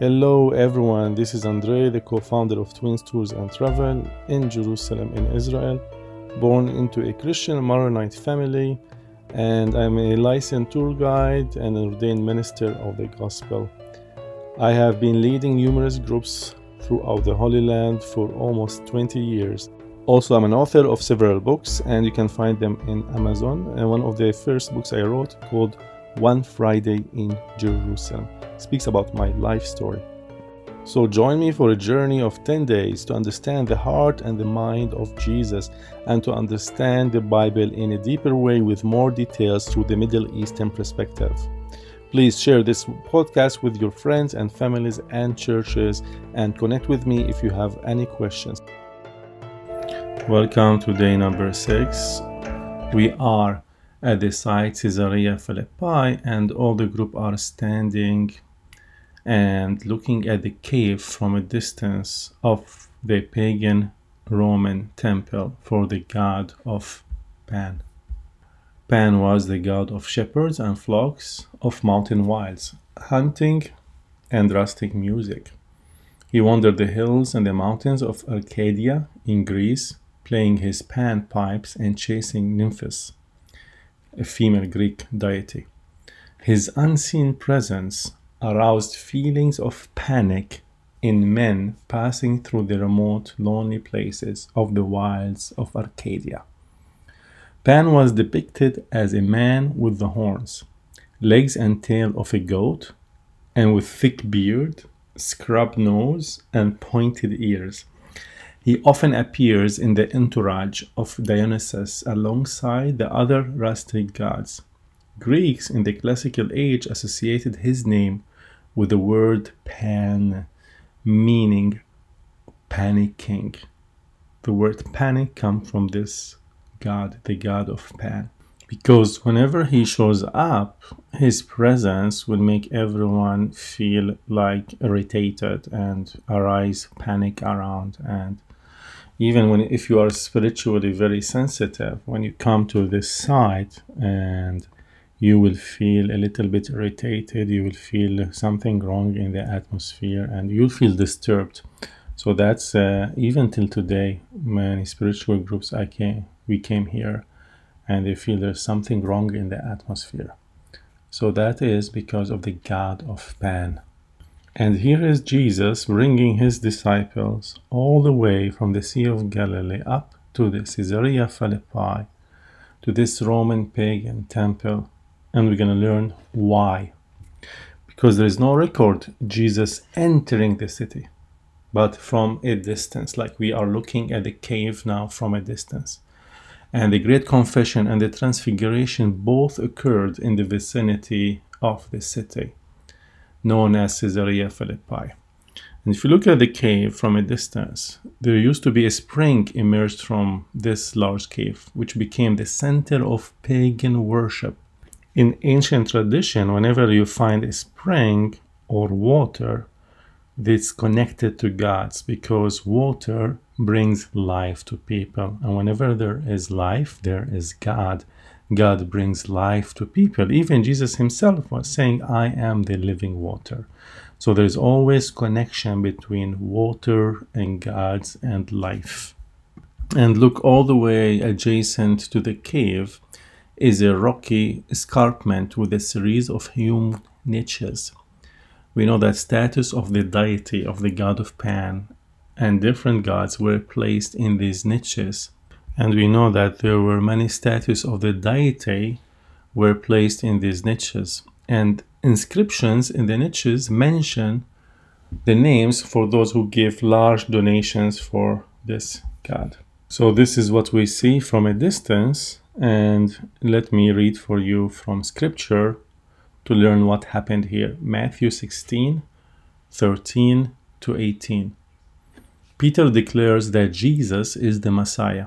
Hello everyone, this is Andre, the co-founder of Twins Tours and Travel in Jerusalem in Israel, born into a Christian Maronite family, and I'm a licensed tour guide and an ordained minister of the gospel. I have been leading numerous groups throughout the Holy Land for almost 20 years. Also, I'm an author of several books, and you can find them in Amazon. And one of the first books I wrote, called One Friday in Jerusalem speaks about my life story. So join me for a journey of 10 days to understand the heart and the mind of Jesus and to understand the Bible in a deeper way with more details through the Middle Eastern perspective. Please share this podcast with your friends and families and churches and connect with me if you have any questions. Welcome to day number 6. We are at the site Caesarea Philippi and all the group are standing and looking at the cave from a distance of the pagan Roman temple for the god of Pan. Pan was the god of shepherds and flocks, of mountain wilds, hunting, and rustic music. He wandered the hills and the mountains of Arcadia in Greece, playing his pan pipes and chasing nymphs, a female Greek deity. His unseen presence aroused feelings of panic in men passing through the remote, lonely places of the wilds of Arcadia. Pan was depicted as a man with the horns, legs and tail of a goat, and with thick beard, scrub nose, and pointed ears. He often appears in the entourage of Dionysus alongside the other rustic gods. Greeks in the classical age associated his name with the word pan, meaning panicking. The word panic comes from this god, the god of Pan. Because whenever he shows up, his presence will make everyone feel like irritated and arise panic around. And even when if you are spiritually very sensitive, when you come to this site and you will feel a little bit irritated you will feel something wrong in the atmosphere and you'll feel disturbed. So that's uh, even till today many spiritual groups i came we came here and they feel there's something wrong in the atmosphere. So that is because of the god of pan and here is jesus bringing his disciples all the way from the sea of galilee up to the caesarea philippi to this roman pagan temple and we're going to learn why. Because there is no record Jesus entering the city, but from a distance, like we are looking at the cave now from a distance. And the Great Confession and the Transfiguration both occurred in the vicinity of the city, known as Caesarea Philippi. And if you look at the cave from a distance, there used to be a spring emerged from this large cave, which became the center of pagan worship in ancient tradition, whenever you find a spring or water, it's connected to gods because water brings life to people. And whenever there is life, there is God. God brings life to people. Even Jesus himself was saying, I am the living water. So there's always connection between water and gods and life. And look all the way adjacent to the cave is a rocky escarpment with a series of hewn niches. We know that statues of the deity of the god of Pan and different gods were placed in these niches. And we know that there were many statues of the deity were placed in these niches. And inscriptions in the niches mention the names for those who give large donations for this god. So this is what we see from a distance and let me read for you from scripture to learn what happened here. Matthew 16, 13 to 18. Peter declares that Jesus is the Messiah.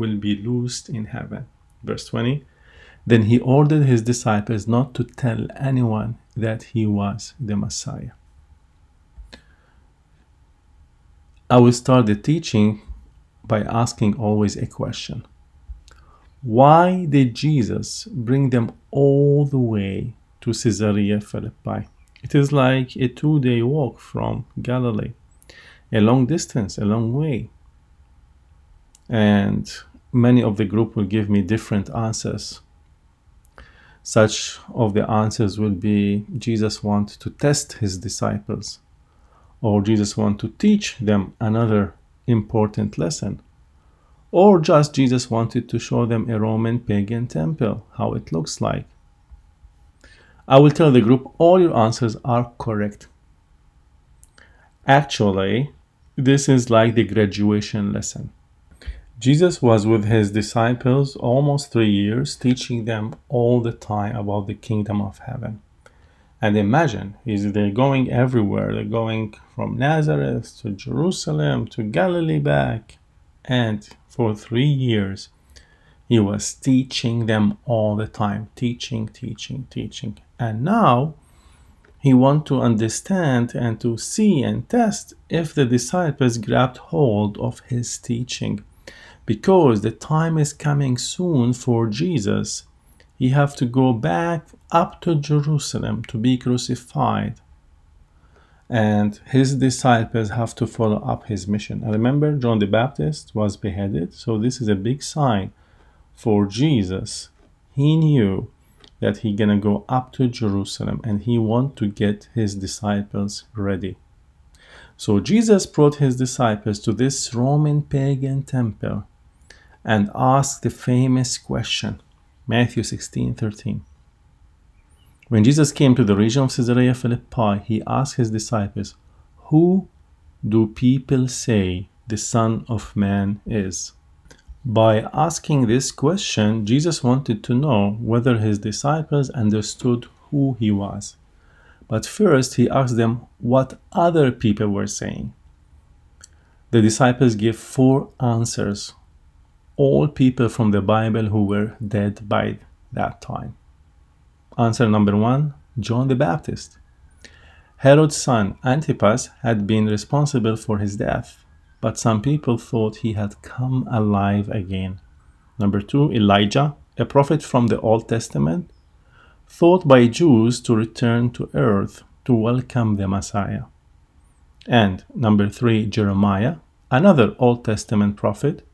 will be loosed in heaven. Verse 20 Then he ordered his disciples not to tell anyone that he was the Messiah. I will start the teaching by asking always a question. Why did Jesus bring them all the way to Caesarea Philippi? It is like a two day walk from Galilee, a long distance, a long way. And many of the group will give me different answers. Such of the answers will be Jesus wants to test his disciples or Jesus want to teach them another important lesson or just Jesus wanted to show them a Roman pagan temple, how it looks like. I will tell the group all your answers are correct. Actually, this is like the graduation lesson. Jesus was with his disciples almost three years, teaching them all the time about the kingdom of heaven. And imagine, he's, they're going everywhere. They're going from Nazareth to Jerusalem to Galilee back. And for three years, he was teaching them all the time, teaching, teaching, teaching. And now he wants to understand and to see and test if the disciples grabbed hold of his teaching. Because the time is coming soon for Jesus he have to go back up to Jerusalem to be crucified. And his disciples have to follow up his mission. And remember, John the Baptist was beheaded. So this is a big sign for Jesus. He knew that he gonna go up to Jerusalem and he want to get his disciples ready. So Jesus brought his disciples to this Roman pagan temple and asked the famous question Matthew 16 13. When Jesus came to the region of Caesarea Philippi, he asked his disciples, Who do people say the Son of Man is? By asking this question, Jesus wanted to know whether his disciples understood who he was. But first, he asked them what other people were saying. The disciples gave four answers all people from the Bible who were dead by that time? Answer number one John the Baptist. Herod's son Antipas had been responsible for his death, but some people thought he had come alive again. Number two, Elijah, a prophet from the Old Testament, thought by Jews to return to earth to welcome the Messiah. And number three, Jeremiah, another Old Testament prophet,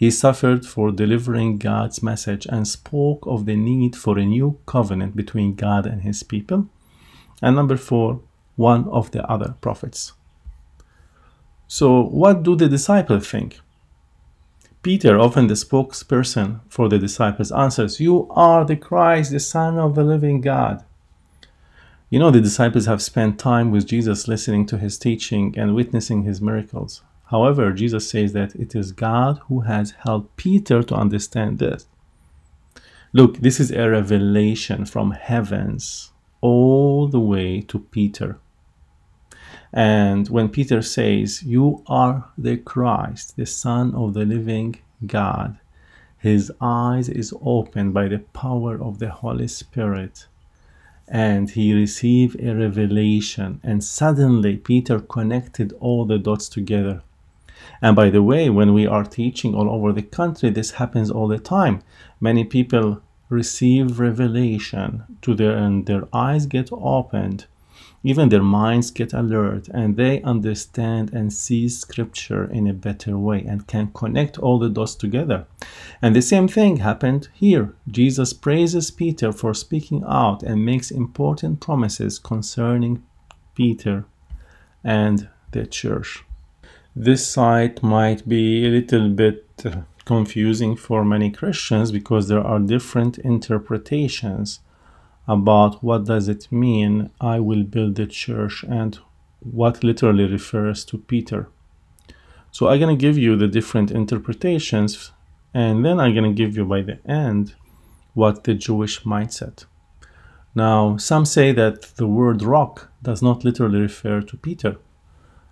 he suffered for delivering God's message and spoke of the need for a new covenant between God and his people. And number four, one of the other prophets. So, what do the disciples think? Peter, often the spokesperson for the disciples, answers, You are the Christ, the Son of the living God. You know, the disciples have spent time with Jesus listening to his teaching and witnessing his miracles. However, Jesus says that it is God who has helped Peter to understand this. Look, this is a revelation from heavens all the way to Peter. And when Peter says, You are the Christ, the Son of the living God, his eyes is opened by the power of the Holy Spirit and he received a revelation and suddenly peter connected all the dots together and by the way, when we are teaching all over the country, this happens all the time. Many people receive revelation to their and their eyes get opened even their minds get alert and they understand and see scripture in a better way and can connect all the dots together. And the same thing happened here. Jesus praises Peter for speaking out and makes important promises concerning Peter and the church. This site might be a little bit confusing for many Christians because there are different interpretations about what does it mean I will build the church and what literally refers to Peter. So I'm going to give you the different interpretations and then I'm going to give you by the end what the Jewish mindset. Now, some say that the word rock does not literally refer to Peter,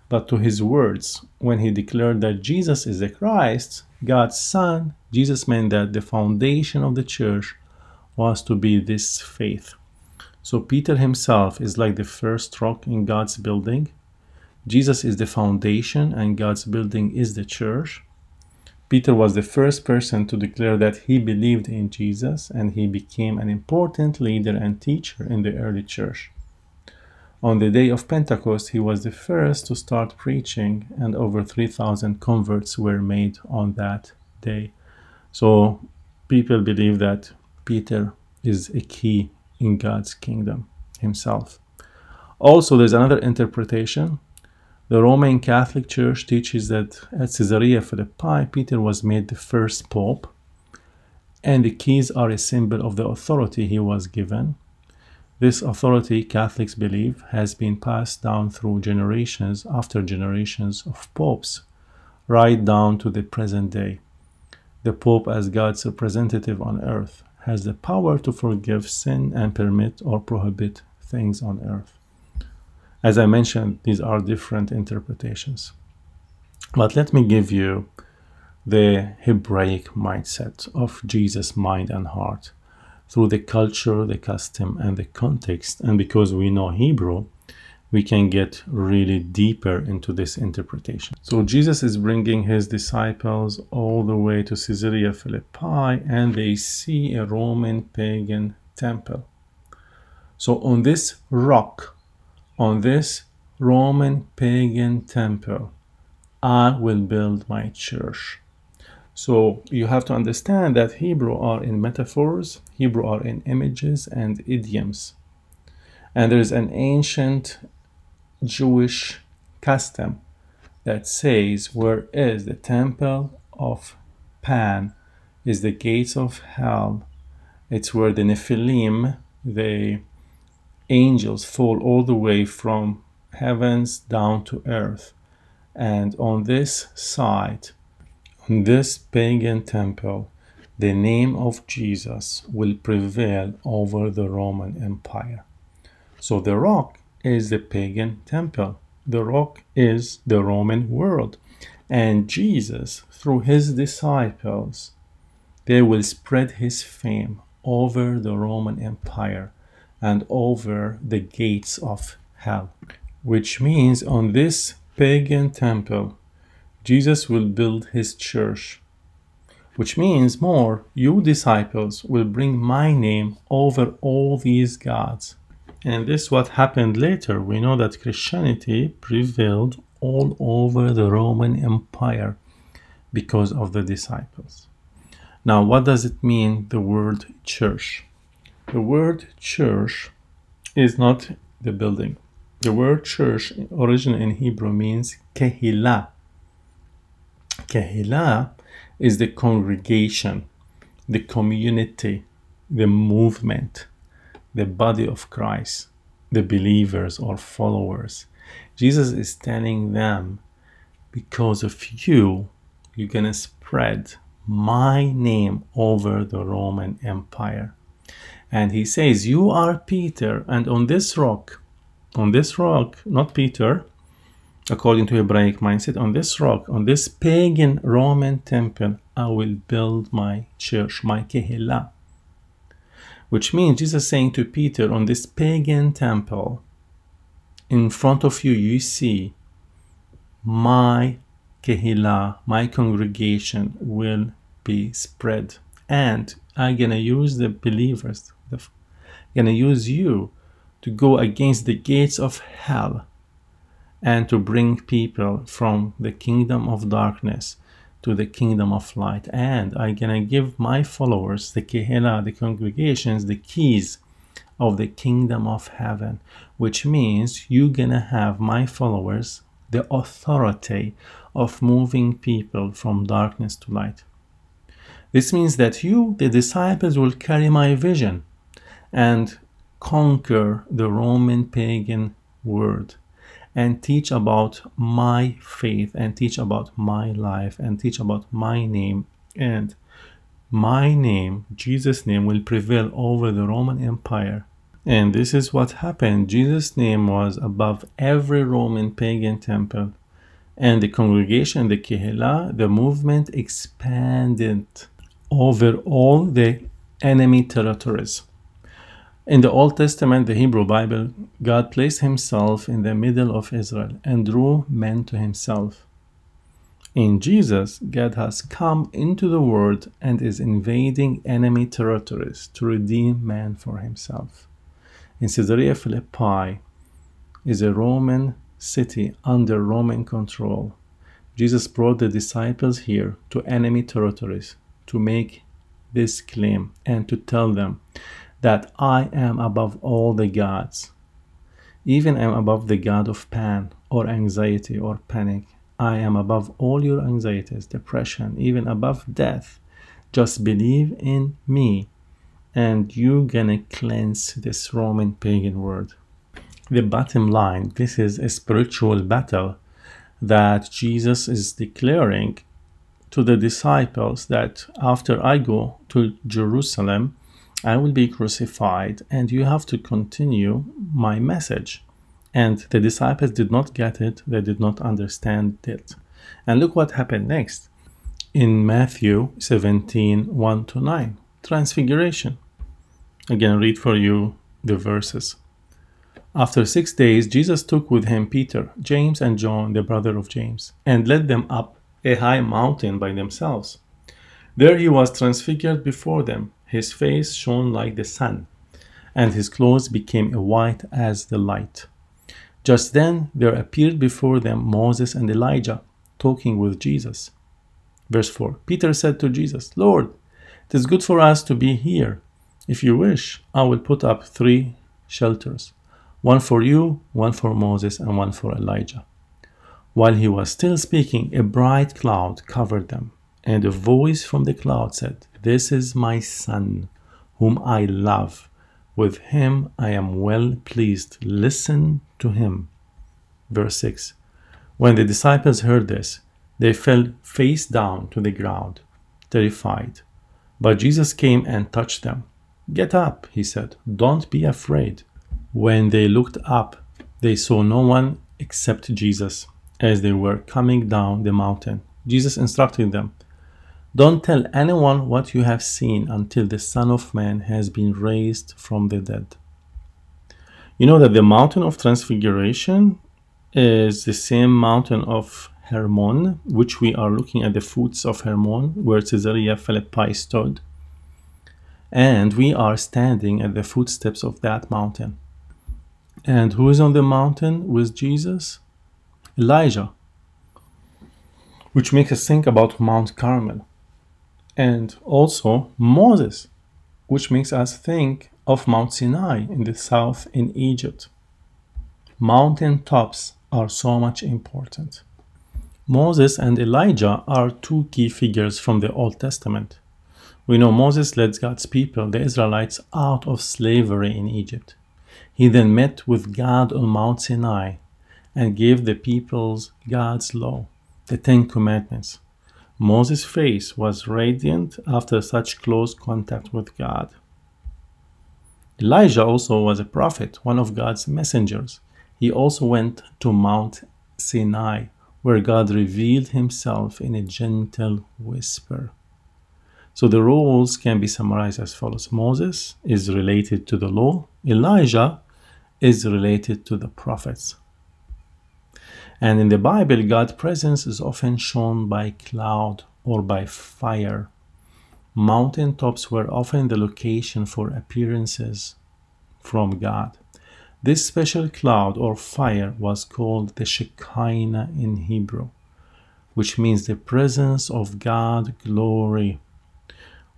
but to his words when he declared that Jesus is the Christ, God's Son. Jesus meant that the foundation of the church was to be this faith. So, Peter himself is like the first rock in God's building. Jesus is the foundation, and God's building is the church. Peter was the first person to declare that he believed in Jesus and he became an important leader and teacher in the early church. On the day of Pentecost, he was the first to start preaching, and over 3,000 converts were made on that day. So, people believe that Peter is a key in God's kingdom himself. Also, there's another interpretation the Roman Catholic Church teaches that at Caesarea Philippi, Peter was made the first pope, and the keys are a symbol of the authority he was given. This authority, Catholics believe, has been passed down through generations after generations of popes, right down to the present day. The Pope, as God's representative on earth, has the power to forgive sin and permit or prohibit things on earth. As I mentioned, these are different interpretations. But let me give you the Hebraic mindset of Jesus' mind and heart through the culture, the custom, and the context. And because we know Hebrew, we can get really deeper into this interpretation. So Jesus is bringing his disciples all the way to Caesarea Philippi and they see a Roman pagan temple. So on this rock, on this Roman pagan temple, I will build my church. So you have to understand that Hebrew are in metaphors, Hebrew are in images and idioms. And there is an ancient Jewish custom that says, Where is the temple of Pan? Is the gates of hell. It's where the Nephilim, the angels fall all the way from heavens down to earth. And on this side, this pagan temple, the name of Jesus will prevail over the Roman Empire. So the rock is the pagan temple, the rock is the Roman world. And Jesus, through his disciples, they will spread his fame over the Roman Empire and over the gates of hell. Which means on this pagan temple, Jesus will build his church. Which means more, you disciples will bring my name over all these gods. And this what happened later. We know that Christianity prevailed all over the Roman Empire because of the disciples. Now, what does it mean, the word church? The word church is not the building. The word church, originally in Hebrew, means kehillah. Kehillah is the congregation, the community, the movement, the body of Christ, the believers or followers. Jesus is telling them, because of you, you're going to spread my name over the Roman Empire. And he says, You are Peter, and on this rock, on this rock, not Peter, according to Hebraic mindset, on this rock, on this pagan Roman temple, I will build my church, my kehillah. Which means Jesus saying to Peter, on this pagan temple, in front of you, you see my kehillah, my congregation will be spread. And I'm going to use the believers, the, going to use you to go against the gates of hell and to bring people from the kingdom of darkness to the kingdom of light. And I'm going to give my followers, the Kehillah, the congregations, the keys of the kingdom of heaven, which means you're gonna have my followers the authority of moving people from darkness to light. This means that you, the disciples, will carry my vision and conquer the Roman pagan world and teach about my faith and teach about my life and teach about my name. And my name jesus name will prevail over the roman empire. And this is what happened. Jesus name was above every roman pagan temple. And the congregation the kehillah the movement expanded over all the enemy territories in the Old Testament, the Hebrew Bible, God placed himself in the middle of Israel and drew men to himself. In Jesus, God has come into the world and is invading enemy territories to redeem man for himself. In Caesarea Philippi is a Roman city under Roman control. Jesus brought the disciples here to enemy territories to make this claim and to tell them that I am above all the gods. Even I am above the god of pan or anxiety or panic. I am above all your anxieties, depression, even above death. Just believe in me and you're gonna cleanse this Roman pagan world. The bottom line this is a spiritual battle that Jesus is declaring to the disciples that after I go to Jerusalem, I will be crucified, and you have to continue my message. And the disciples did not get it, they did not understand it. And look what happened next in Matthew 17 1 to 9. Transfiguration. Again, read for you the verses. After six days, Jesus took with him Peter, James, and John, the brother of James, and led them up a high mountain by themselves. There he was transfigured before them his face shone like the sun, and his clothes became white as the light. Just then there appeared before them Moses and Elijah talking with Jesus. Verse 4 Peter said to Jesus, Lord, it is good for us to be here. If you wish, I will put up three shelters one for you, one for Moses, and one for Elijah. While he was still speaking, a bright cloud covered them, and a voice from the cloud said, this is my Son, whom I love. With him I am well pleased. Listen to him. Verse 6 When the disciples heard this, they fell face down to the ground, terrified. But Jesus came and touched them. Get up, he said. Don't be afraid. When they looked up, they saw no one except Jesus as they were coming down the mountain. Jesus instructed them don't tell anyone what you have seen until the Son of Man has been raised from the dead. You know that the mountain of transfiguration is the same mountain of Hermon, which we are looking at the foots of Hermon, where Caesarea Philippi stood. And we are standing at the footsteps of that mountain. And who is on the mountain with Jesus? Elijah, which makes us think about Mount Carmel and also Moses, which makes us think of Mount Sinai in the south in Egypt. Mountain tops are so much important. Moses and Elijah are two key figures from the Old Testament. We know Moses led God's people, the Israelites, out of slavery in Egypt. He then met with God on Mount Sinai and gave the peoples God's law, the Ten Commandments. Moses' face was radiant after such close contact with God. Elijah also was a prophet, one of God's messengers. He also went to Mount Sinai, where God revealed himself in a gentle whisper. So the roles can be summarized as follows Moses is related to the law, Elijah is related to the prophets. And in the Bible, God's presence is often shown by cloud or by fire. Mountain tops were often the location for appearances from God. This special cloud or fire was called the Shekinah in Hebrew, which means the presence of God glory,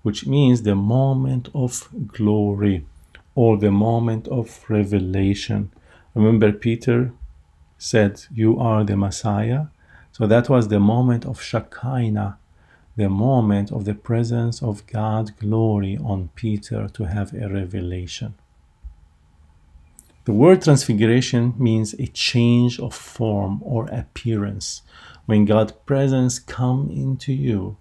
which means the moment of glory or the moment of revelation. Remember, Peter said, You are the Messiah. So that was the moment of Shekinah, the moment of the presence of God's glory on Peter to have a revelation. The word transfiguration means a change of form or appearance. When God's presence come into you,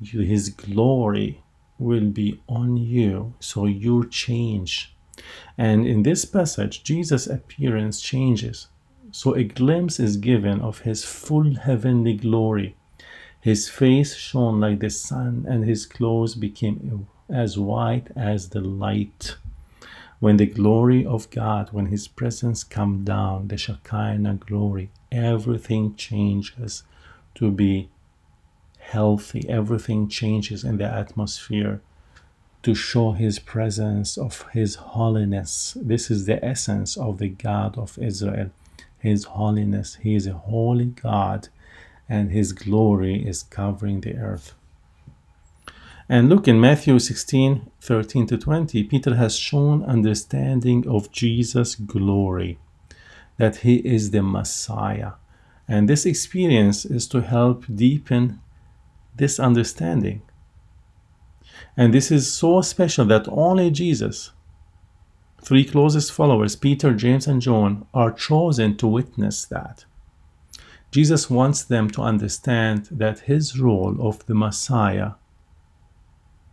his glory will be on you, so you change. And in this passage, Jesus' appearance changes. So a glimpse is given of his full heavenly glory. His face shone like the sun, and his clothes became as white as the light. When the glory of God, when his presence come down, the Shekinah glory, everything changes to be healthy. Everything changes in the atmosphere to show his presence of his holiness. This is the essence of the God of Israel. His holiness. He is a holy God and his glory is covering the earth. And look in Matthew 16 13 to 20, Peter has shown understanding of Jesus' glory, that he is the Messiah. And this experience is to help deepen this understanding. And this is so special that only Jesus, three closest followers, Peter, James, and John, are chosen to witness that. Jesus wants them to understand that his role of the Messiah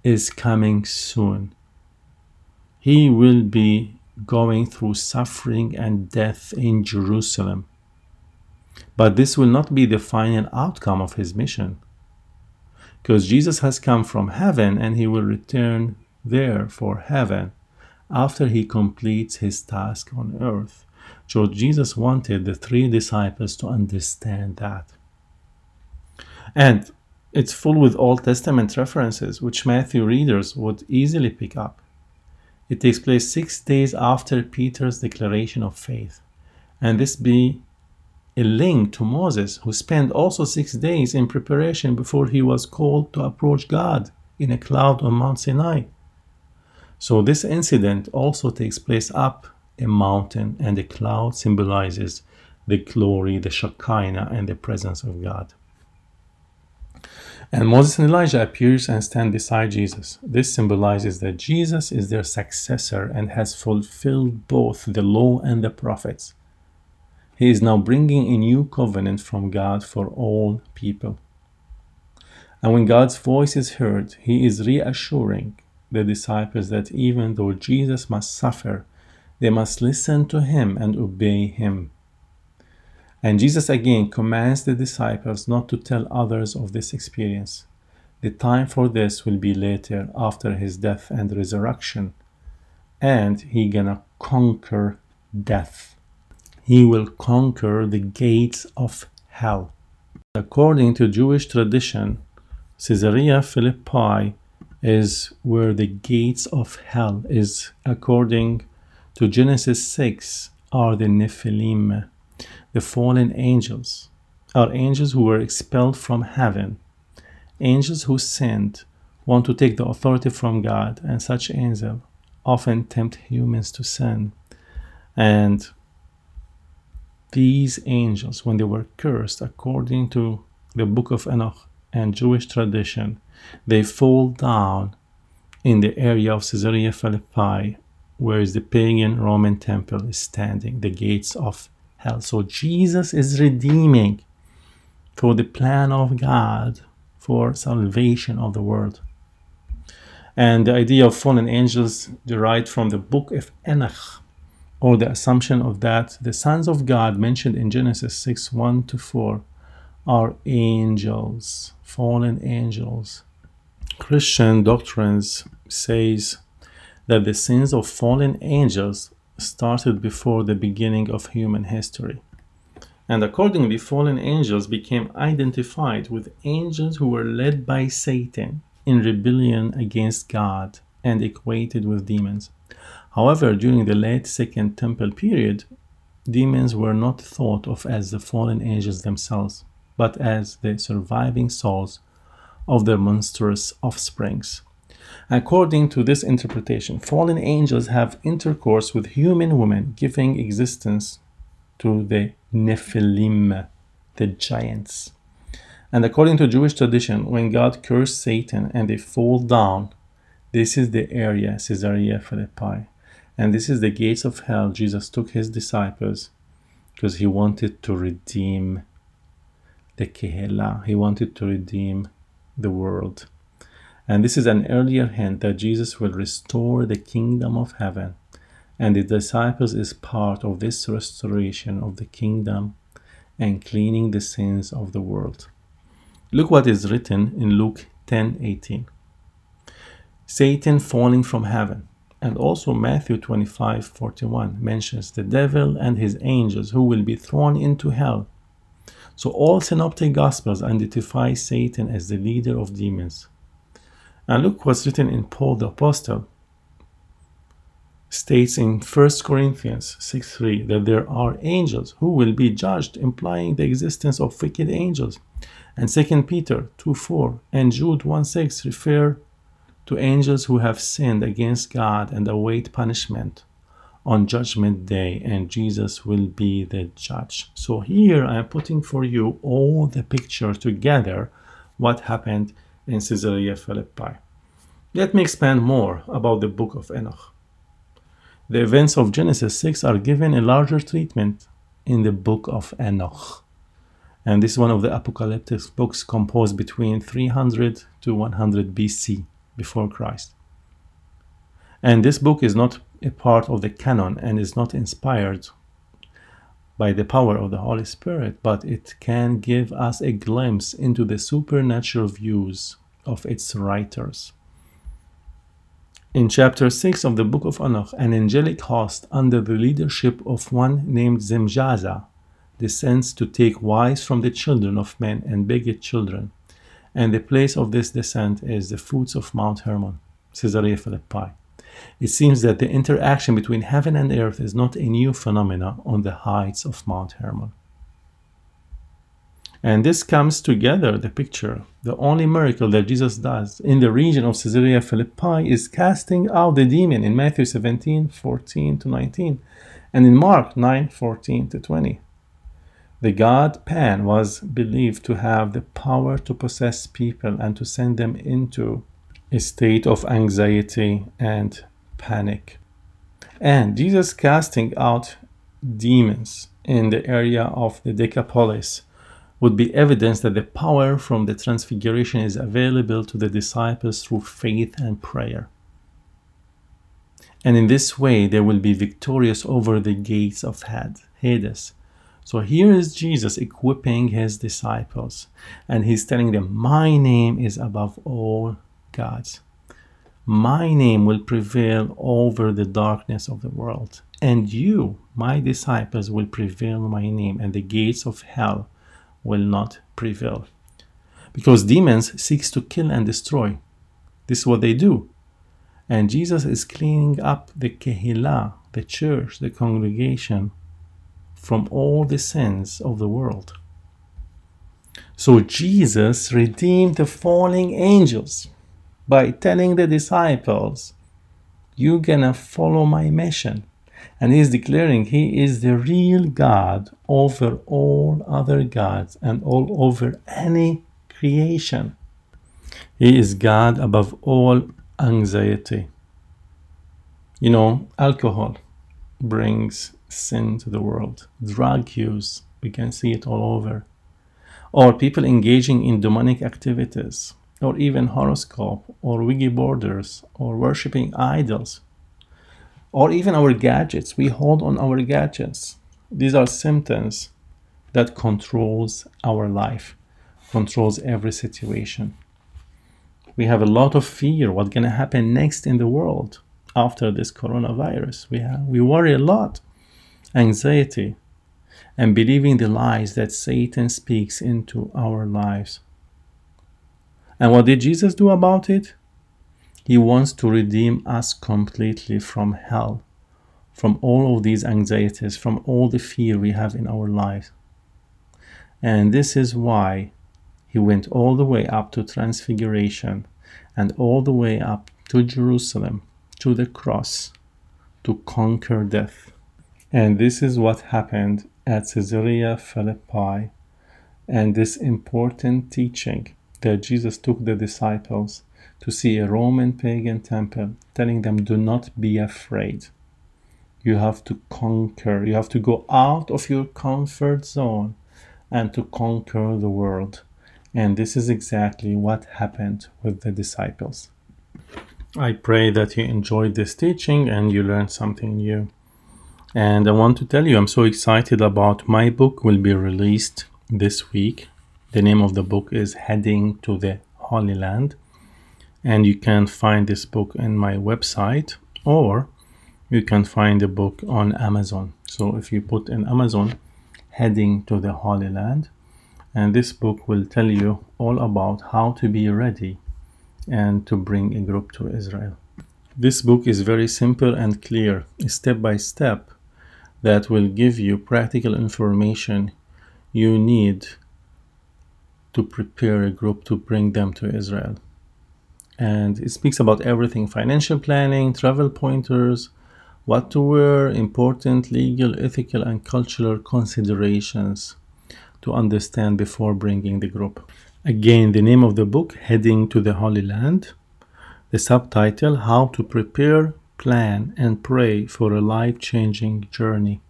is coming soon. He will be going through suffering and death in Jerusalem. But this will not be the final outcome of his mission because Jesus has come from heaven and he will return there for heaven after he completes his task on earth. So Jesus wanted the three disciples to understand that. And it's full with Old Testament references, which Matthew readers would easily pick up. It takes place six days after Peter's declaration of faith, and this be a link to Moses, who spent also six days in preparation before he was called to approach God in a cloud on Mount Sinai. So, this incident also takes place up a mountain, and the cloud symbolizes the glory, the Shekinah, and the presence of God. And Moses and Elijah appears and stand beside Jesus. This symbolizes that Jesus is their successor and has fulfilled both the law and the prophets. He is now bringing a new covenant from God for all people. And when God's voice is heard, he is reassuring the disciples that even though Jesus must suffer, they must listen to him and obey him. And Jesus again commands the disciples not to tell others of this experience. The time for this will be later after his death and resurrection. And he gonna conquer death he will conquer the gates of hell. According to Jewish tradition, Caesarea Philippi is where the gates of hell is according to Genesis 6 are the Nephilim, the fallen angels, are angels who were expelled from heaven, angels who sinned, want to take the authority from God, and such angels often tempt humans to sin. And these angels, when they were cursed, according to the book of Enoch and Jewish tradition, they fall down in the area of Caesarea Philippi, where the pagan Roman temple is standing, the gates of hell. So Jesus is redeeming for the plan of God for salvation of the world. And the idea of fallen angels derived from the book of Enoch, or the assumption of that the sons of God mentioned in Genesis 6 1 to 4 are angels, fallen angels. Christian doctrines says that the sins of fallen angels started before the beginning of human history. And accordingly, fallen angels became identified with angels who were led by Satan in rebellion against God and equated with demons. However, during the late Second Temple period, demons were not thought of as the fallen angels themselves, but as the surviving souls of their monstrous offsprings. According to this interpretation, fallen angels have intercourse with human women, giving existence to the Nephilim, the giants. And according to Jewish tradition, when God cursed Satan and they fall down, this is the area, Caesarea Philippi. And this is the gates of hell. Jesus took his disciples because he wanted to redeem the Kehillah. He wanted to redeem the world. And this is an earlier hint that Jesus will restore the kingdom of heaven. And the disciples is part of this restoration of the kingdom and cleaning the sins of the world. Look what is written in Luke 10 18. Satan falling from heaven. And also Matthew 25 41 mentions the devil and his angels who will be thrown into hell. So all synoptic gospels identify Satan as the leader of demons. And look what's written in Paul the Apostle states in 1 Corinthians 6 3 that there are angels who will be judged, implying the existence of wicked angels. And 2 Peter 2 4 and Jude 1 6 refer to angels who have sinned against God and await punishment on judgment day and Jesus will be the judge. So here I am putting for you all the picture together what happened in Caesarea Philippi. Let me expand more about the book of Enoch. The events of Genesis 6 are given a larger treatment in the book of Enoch. And this is one of the apocalyptic books composed between 300 to 100 BC before Christ. And this book is not a part of the canon and is not inspired by the power of the Holy Spirit, but it can give us a glimpse into the supernatural views of its writers. In chapter 6 of the book of Enoch, an angelic host under the leadership of one named Zemjaza descends to take wives from the children of men and beget children and the place of this descent is the foots of Mount Hermon, Caesarea Philippi. It seems that the interaction between heaven and earth is not a new phenomena on the heights of Mount Hermon. And this comes together, the picture. The only miracle that Jesus does in the region of Caesarea Philippi is casting out the demon in Matthew 17 14 to 19, and in Mark 9 14 to 20. The god Pan was believed to have the power to possess people and to send them into a state of anxiety and panic. And Jesus casting out demons in the area of the Decapolis would be evidence that the power from the transfiguration is available to the disciples through faith and prayer. And in this way, they will be victorious over the gates of Hades so here is Jesus equipping his disciples, and he's telling them, My name is above all gods. My name will prevail over the darkness of the world. And you, my disciples, will prevail my name, and the gates of hell will not prevail. Because demons seeks to kill and destroy. This is what they do. And Jesus is cleaning up the Kehillah, the church, the congregation, from all the sins of the world. So Jesus redeemed the falling angels by telling the disciples, You're gonna follow my mission. And he's declaring he is the real God over all other gods and all over any creation. He is God above all anxiety. You know, alcohol brings sin to the world. Drug use, we can see it all over. Or people engaging in demonic activities, or even horoscope, or Ouija borders or worshipping idols, or even our gadgets. We hold on our gadgets. These are symptoms that controls our life, controls every situation. We have a lot of fear what's going to happen next in the world after this coronavirus. We have, we worry a lot anxiety, and believing the lies that Satan speaks into our lives. And what did Jesus do about it? He wants to redeem us completely from hell, from all of these anxieties, from all the fear we have in our lives. And this is why he went all the way up to transfiguration and all the way up to Jerusalem, to the cross, to conquer death. And this is what happened at Caesarea Philippi. And this important teaching that Jesus took the disciples to see a Roman pagan temple, telling them, Do not be afraid. You have to conquer, you have to go out of your comfort zone and to conquer the world. And this is exactly what happened with the disciples. I pray that you enjoyed this teaching and you learned something new. And I want to tell you, I'm so excited about my book will be released this week. The name of the book is Heading to the Holy Land. And you can find this book in my website or you can find the book on Amazon. So if you put in Amazon Heading to the Holy Land, and this book will tell you all about how to be ready and to bring a group to Israel. This book is very simple and clear, step by step, that will give you practical information you need to prepare a group to bring them to Israel. And it speaks about everything financial planning, travel pointers, what to wear, important legal, ethical, and cultural considerations to understand before bringing the group. Again, the name of the book, Heading to the Holy Land. The subtitle, How to Prepare plan, and pray for a life changing journey.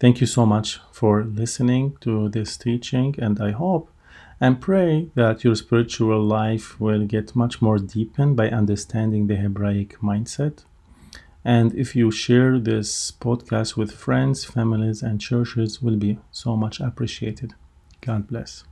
Thank you so much for listening to this teaching, and I hope and pray that your spiritual life will get much more deepened by understanding the Hebraic mindset. And if you share this podcast with friends, families, and churches, will be so much appreciated. God bless.